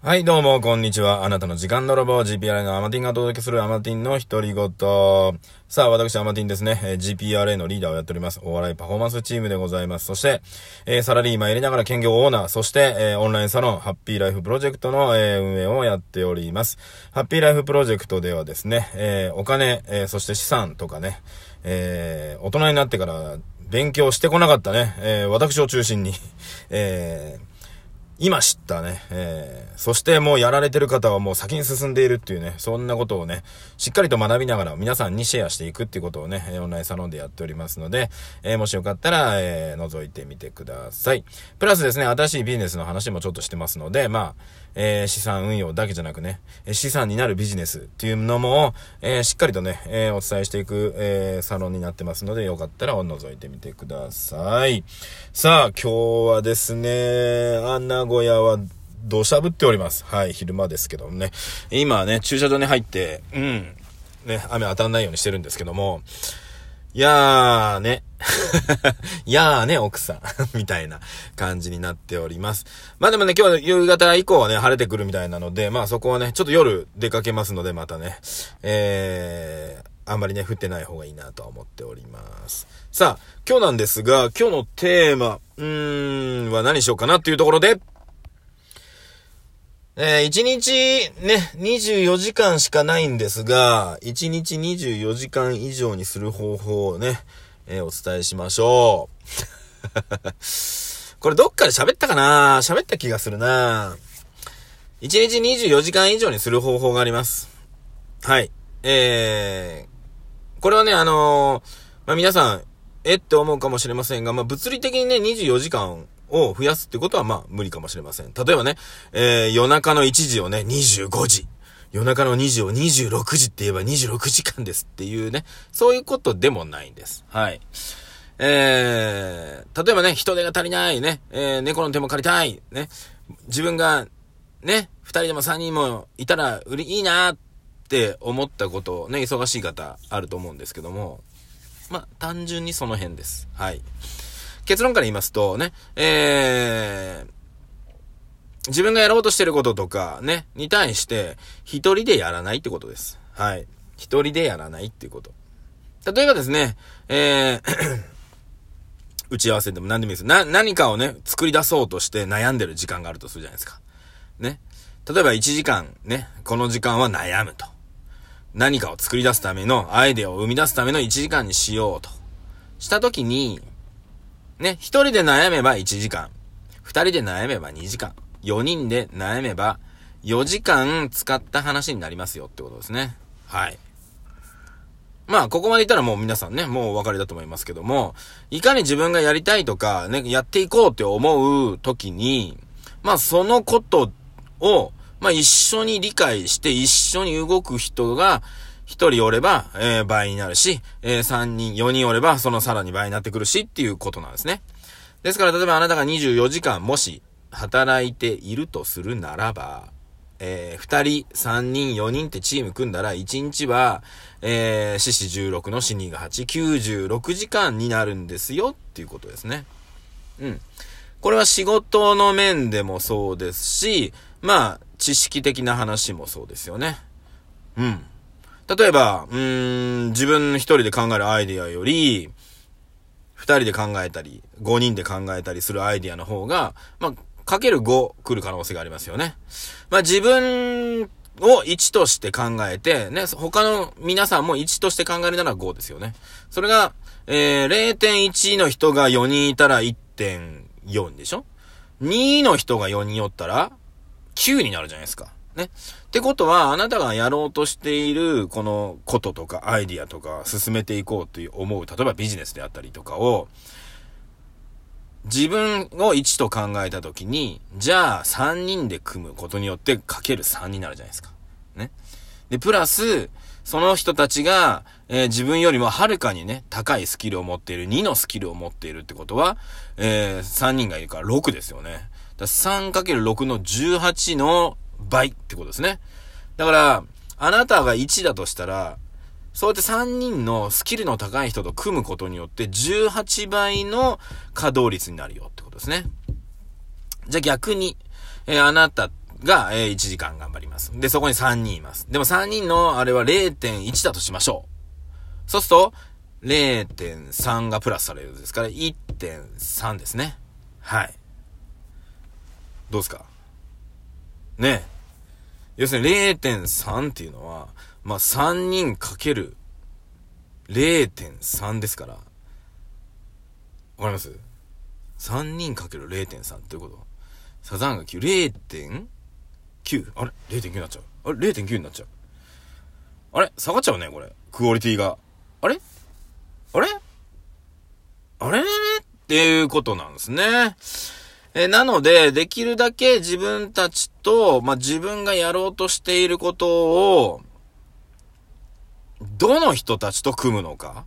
はい、どうも、こんにちは。あなたの時間泥棒、GPRA のアマティンがお届けするアマティンの独り言。さあ、私、アマティンですね。えー GPRA のリーダーをやっております。お笑いパフォーマンスチームでございます。そして、えーサラリーマンやりながら兼業オーナー、そして、えーオンラインサロン、ハッピーライフプロジェクトの、え運営をやっております。ハッピーライフプロジェクトではですね、えお金、えそして資産とかね、え大人になってから勉強してこなかったね、え私を中心に、えー今知ったね、えー、そしてもうやられてる方はもう先に進んでいるっていうね、そんなことをね、しっかりと学びながら皆さんにシェアしていくっていうことをね、えオンラインサロンでやっておりますので、えーもしよかったら、えー覗いてみてください。プラスですね、新しいビジネスの話もちょっとしてますので、まあ、えー資産運用だけじゃなくね、資産になるビジネスっていうのも、えーしっかりとね、えーお伝えしていく、えーサロンになってますので、よかったらお覗いてみてください。さあ、今日はですね、あ名古屋は土砂降っております。はい、昼間ですけどもね。今ね、駐車場に入って、うん、ね、雨当たらないようにしてるんですけども、いやーね。い やーね、奥さん。みたいな感じになっております。まあでもね、今日は夕方以降はね、晴れてくるみたいなので、まあそこはね、ちょっと夜出かけますので、またね、えー、あんまりね、降ってない方がいいなとは思っております。さあ、今日なんですが、今日のテーマ、うーん、は何しようかなっていうところで、えー、1日ね、24時間しかないんですが、1日24時間以上にする方法をね、えーお伝えしましょう。これどっかで喋ったかな？喋った気がするな1日24時間以上にする方法があります。はい。えー、これはね、あのーまあ、皆さん、えって思うかもしれませんが、まあ、物理的にね、24時間を増やすってことは、まあ、無理かもしれません。例えばね、えー、夜中の1時をね、25時。夜中の2時を26時って言えば26時間ですっていうね、そういうことでもないんです。はい。えー、例えばね、人手が足りない、ね、えー、猫の手も借りたい、ね、自分が、ね、二人でも三人もいたら、売り、いいなって思ったことをね、忙しい方あると思うんですけども、まあ、単純にその辺です。はい。結論から言いますと、ね、えー、自分がやろうとしてることとか、ね、に対して、一人でやらないってことです。はい。一人でやらないっていうこと。例えばですね、えー、打ち合わせでも何でもいいです。な、何かをね、作り出そうとして悩んでる時間があるとするじゃないですか。ね。例えば1時間、ね、この時間は悩むと。何かを作り出すための、アイデアを生み出すための1時間にしようと。したときに、ね、一人で悩めば1時間。二人で悩めば2時間。4人で悩めば4時間使った話になりますよってことですね。はい。まあ、ここまで言ったらもう皆さんね、もうお分かりだと思いますけども、いかに自分がやりたいとか、ね、やっていこうって思う時に、まあ、そのことを、まあ、一緒に理解して一緒に動く人が、一人おれば、えー倍になるし、えー三人、四人おれば、そのさらに倍になってくるしっていうことなんですね。ですから、例えばあなたが24時間、もし、働いているとするならば、えー、二人、三人、四人ってチーム組んだら、一日は、えー、四四十六の四二が八、96時間になるんですよっていうことですね。うん。これは仕事の面でもそうですし、まあ、知識的な話もそうですよね。うん。例えば、うーん、自分一人で考えるアイディアより、二人で考えたり、五人で考えたりするアイディアの方が、まあ、かける5来る可能性がありますよね。まあ、自分を1として考えて、ね、他の皆さんも1として考えるなら5ですよね。それが、えー、0.1の人が4人いたら1.4でしょ ?2 の人が4人おったら9になるじゃないですか。ね。ってことは、あなたがやろうとしている、このこととかアイディアとか進めていこうという思う、例えばビジネスであったりとかを、自分を1と考えたときに、じゃあ3人で組むことによってかける3になるじゃないですか。ね。で、プラス、その人たちが、えー自分よりもはるかにね、高いスキルを持っている、2のスキルを持っているってことは、えー3人がいるから6ですよね。だ 3×6 の18の倍ってことですね。だから、あなたが1だとしたら、そうやって3人のスキルの高い人と組むことによって18倍の稼働率になるよってことですね。じゃあ逆に、えーあなたが、えー、1時間頑張ります。で、そこに3人います。でも3人のあれは0.1だとしましょう。そうすると、0.3がプラスされるんですから、1.3ですね。はい。どうですか？ね要するに0.3っていうのは、まあ、3人かける0.3ですから。わかります ?3 人かける0.3っていうことサザンが9、0.9? あれ ?0.9 になっちゃう。あれ ?0.9 になっちゃう。あれ？下がっちゃうね、これ。クオリティが。あれ？あれ？あれれれ？っていうことなんですね。えなので、できるだけ自分たちと、まあ、自分がやろうとしていることを、どの人たちと組むのか。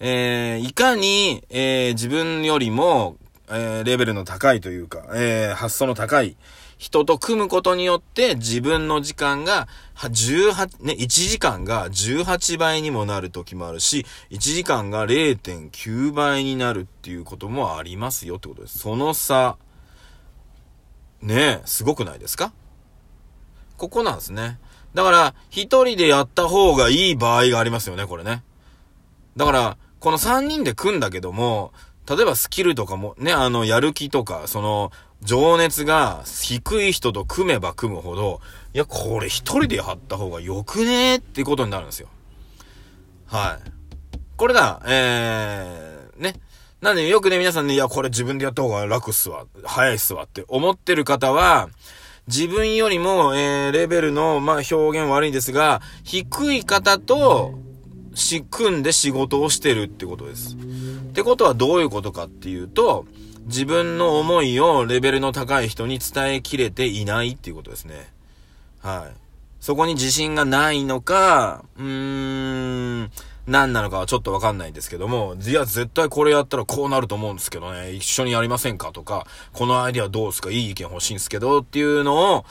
えー、いかに、えー、自分よりも、えー、レベルの高いというか、えー、発想の高い人と組むことによって自分の時間が、18、ね、1時間が18倍にもなる時もあるし、1時間が0.9倍になるっていうこともありますよってことです。その差、ねえ、すごくないですか？ここなんですね。だから、一人でやった方がいい場合がありますよね、これね。だから、この3人で組んだけども、例えばスキルとかも、ね、あの、やる気とか、その、情熱が低い人と組めば組むほど、いや、これ一人でやった方がよくねってことになるんですよ。はい。これが、えー、ね。なんでよくね、皆さんね、いや、これ自分でやった方が楽っすわ、早いっすわって思ってる方は、自分よりも、えー、レベルの、まあ、表現悪いんですが、低い方と、し、組んで仕事をしてるってことです。ってことはどういうことかっていうと、自分の思いをレベルの高い人に伝えきれていないっていうことですね。はい。そこに自信がないのか、うーん、何なのかはちょっとわかんないんですけども、いや、絶対これやったらこうなると思うんですけどね、一緒にやりませんかとか、このアイディアどうすか？いい意見欲しいんですけどっていうのを、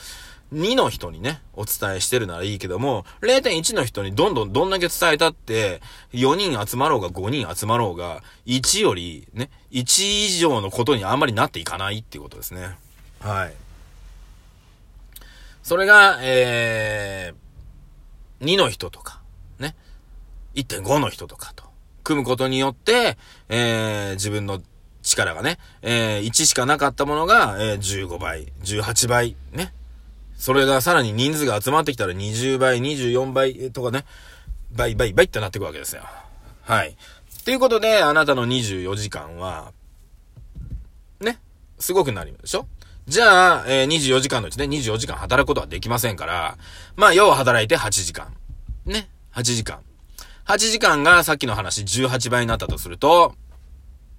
2の人にね、お伝えしてるならいいけども、0.1の人にどんどんどんだけ伝えたって、4人集まろうが5人集まろうが、1よりね、1以上のことにあんまりなっていかないっていうことですね。はい。それが、えー、2の人とか、ね、1.5の人とかと、組むことによって、えー、自分の力がね、えー、1しかなかったものが、えー、15倍、18倍、ね、それがさらに人数が集まってきたら20倍、24倍とかね、倍、倍、倍ってなっていくわけですよ。はい。ということで、あなたの24時間は、ね、すごくなるでしょ？じゃあ、えー、24時間のうちね、24時間働くことはできませんから、まあ、要は働いて8時間。ね、8時間。8時間がさっきの話18倍になったとすると、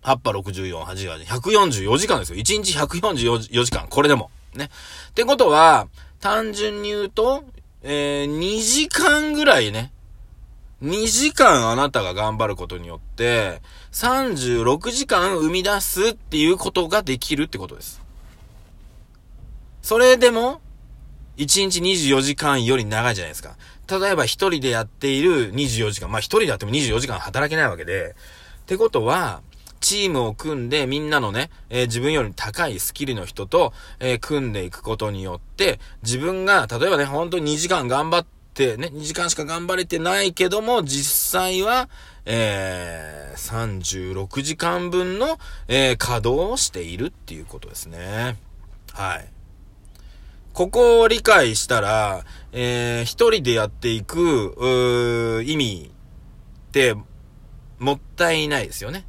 8波64、8時144時間ですよ。1日144時間。これでも。ね。ってことは、単純に言うと、えー、2時間ぐらいね、2時間あなたが頑張ることによって、36時間生み出すっていうことができるってことです。それでも、1日24時間より長いじゃないですか。例えば一人でやっている24時間、まあ一人でやっても24時間働けないわけで、ってことは、チームを組んでみんなのね、えー、自分より高いスキルの人と、えー、組んでいくことによって、自分が、例えばね、本当に2時間頑張ってね、2時間しか頑張れてないけども、実際は、えー、36時間分の、え、稼働をしているっていうことですね。はい。ここを理解したら、えー、一人でやっていく、意味って、もったいないですよね。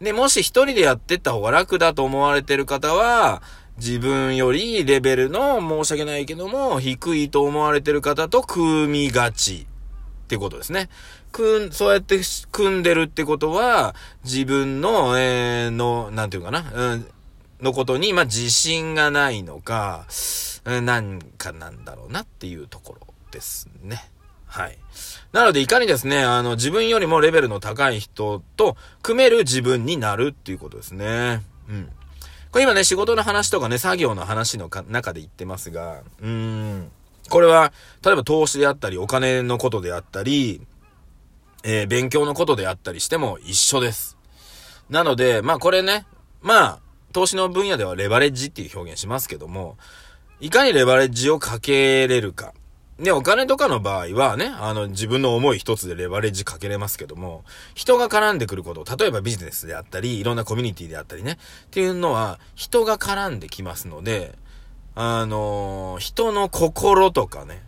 で、もし一人でやってった方が楽だと思われてる方は、自分よりレベルの申し訳ないけども、低いと思われてる方と組みがちってことですね。組ん、そうやって組んでるってことは、自分の、えー、の、なんていうかな、うん、のことに、まあ、自信がないのか、なんかなんだろうなっていうところですね。はい。なので、いかにですね、あの、自分よりもレベルの高い人と組める自分になるっていうことですね。うん。これ今ね、仕事の話とかね、作業の話の中で言ってますが、うん。これは、例えば投資であったり、お金のことであったり、えー、勉強のことであったりしても一緒です。なので、まあこれね、まあ、投資の分野ではレバレッジっていう表現しますけども、いかにレバレッジをかけれるか。で、お金とかの場合はね、あの、自分の思い一つでレバレッジかけれますけども、人が絡んでくること、例えばビジネスであったり、いろんなコミュニティであったりね、っていうのは、人が絡んできますので、あのー、人の心とかね、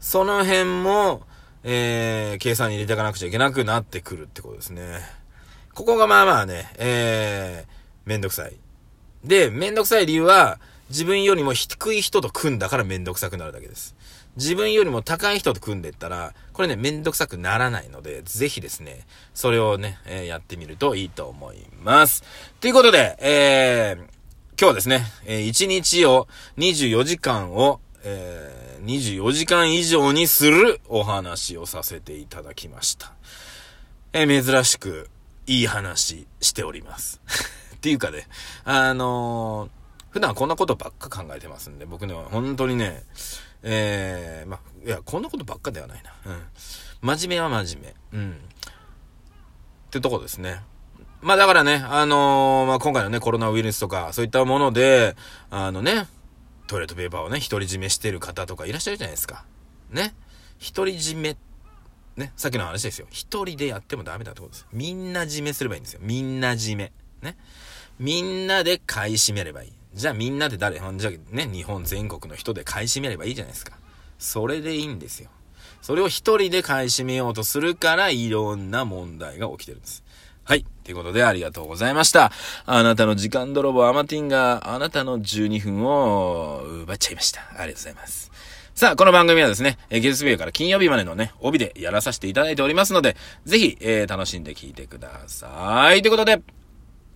その辺も、えー、計算に入れていかなくちゃいけなくなってくるってことですね。ここがまあまあね、えー、めんどくさい。で、めんどくさい理由は、自分よりも低い人と組んだからめんどくさくなるだけです。自分よりも高い人と組んでったら、これね、めんどくさくならないので、ぜひですね、それをね、えー、やってみるといいと思います。ということで、えー、今日はですね、えー、1日を24時間を、えー、24時間以上にするお話をさせていただきました。えー、珍しく、いい話しております。っていうかね、あのー、普段こんなことばっか考えてますんで、僕ね、本当にね、えー、まいや、こんなことばっかではないな。うん。真面目は真面目。うん。ってとこですね。まあだからね、あのー、まあ今回のね、コロナウイルスとか、そういったもので、あのね、トイレットペーパーをね、独り占めしてる方とかいらっしゃるじゃないですか。ね。独り占めね、さっきの話ですよ。一人でやってもダメだってことです。みんな締めすればいいんですよ。みんな締め。ね。みんなで買い占めればいい。じゃあみんなで誰、じゃあね、日本全国の人で買い占めればいいじゃないですか。それでいいんですよ。それを一人で買い占めようとするから、いろんな問題が起きてるんです。はい。ということで、ありがとうございました。あなたの時間泥棒アマティンがあなたの12分を奪っちゃいました。ありがとうございます。さあ、この番組はですね、え月曜日から金曜日までのね、帯でやらさせていただいておりますので、ぜひ、えー、楽しんで聞いてください。ということで、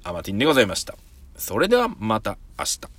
アマティンでございました。それではまた明日。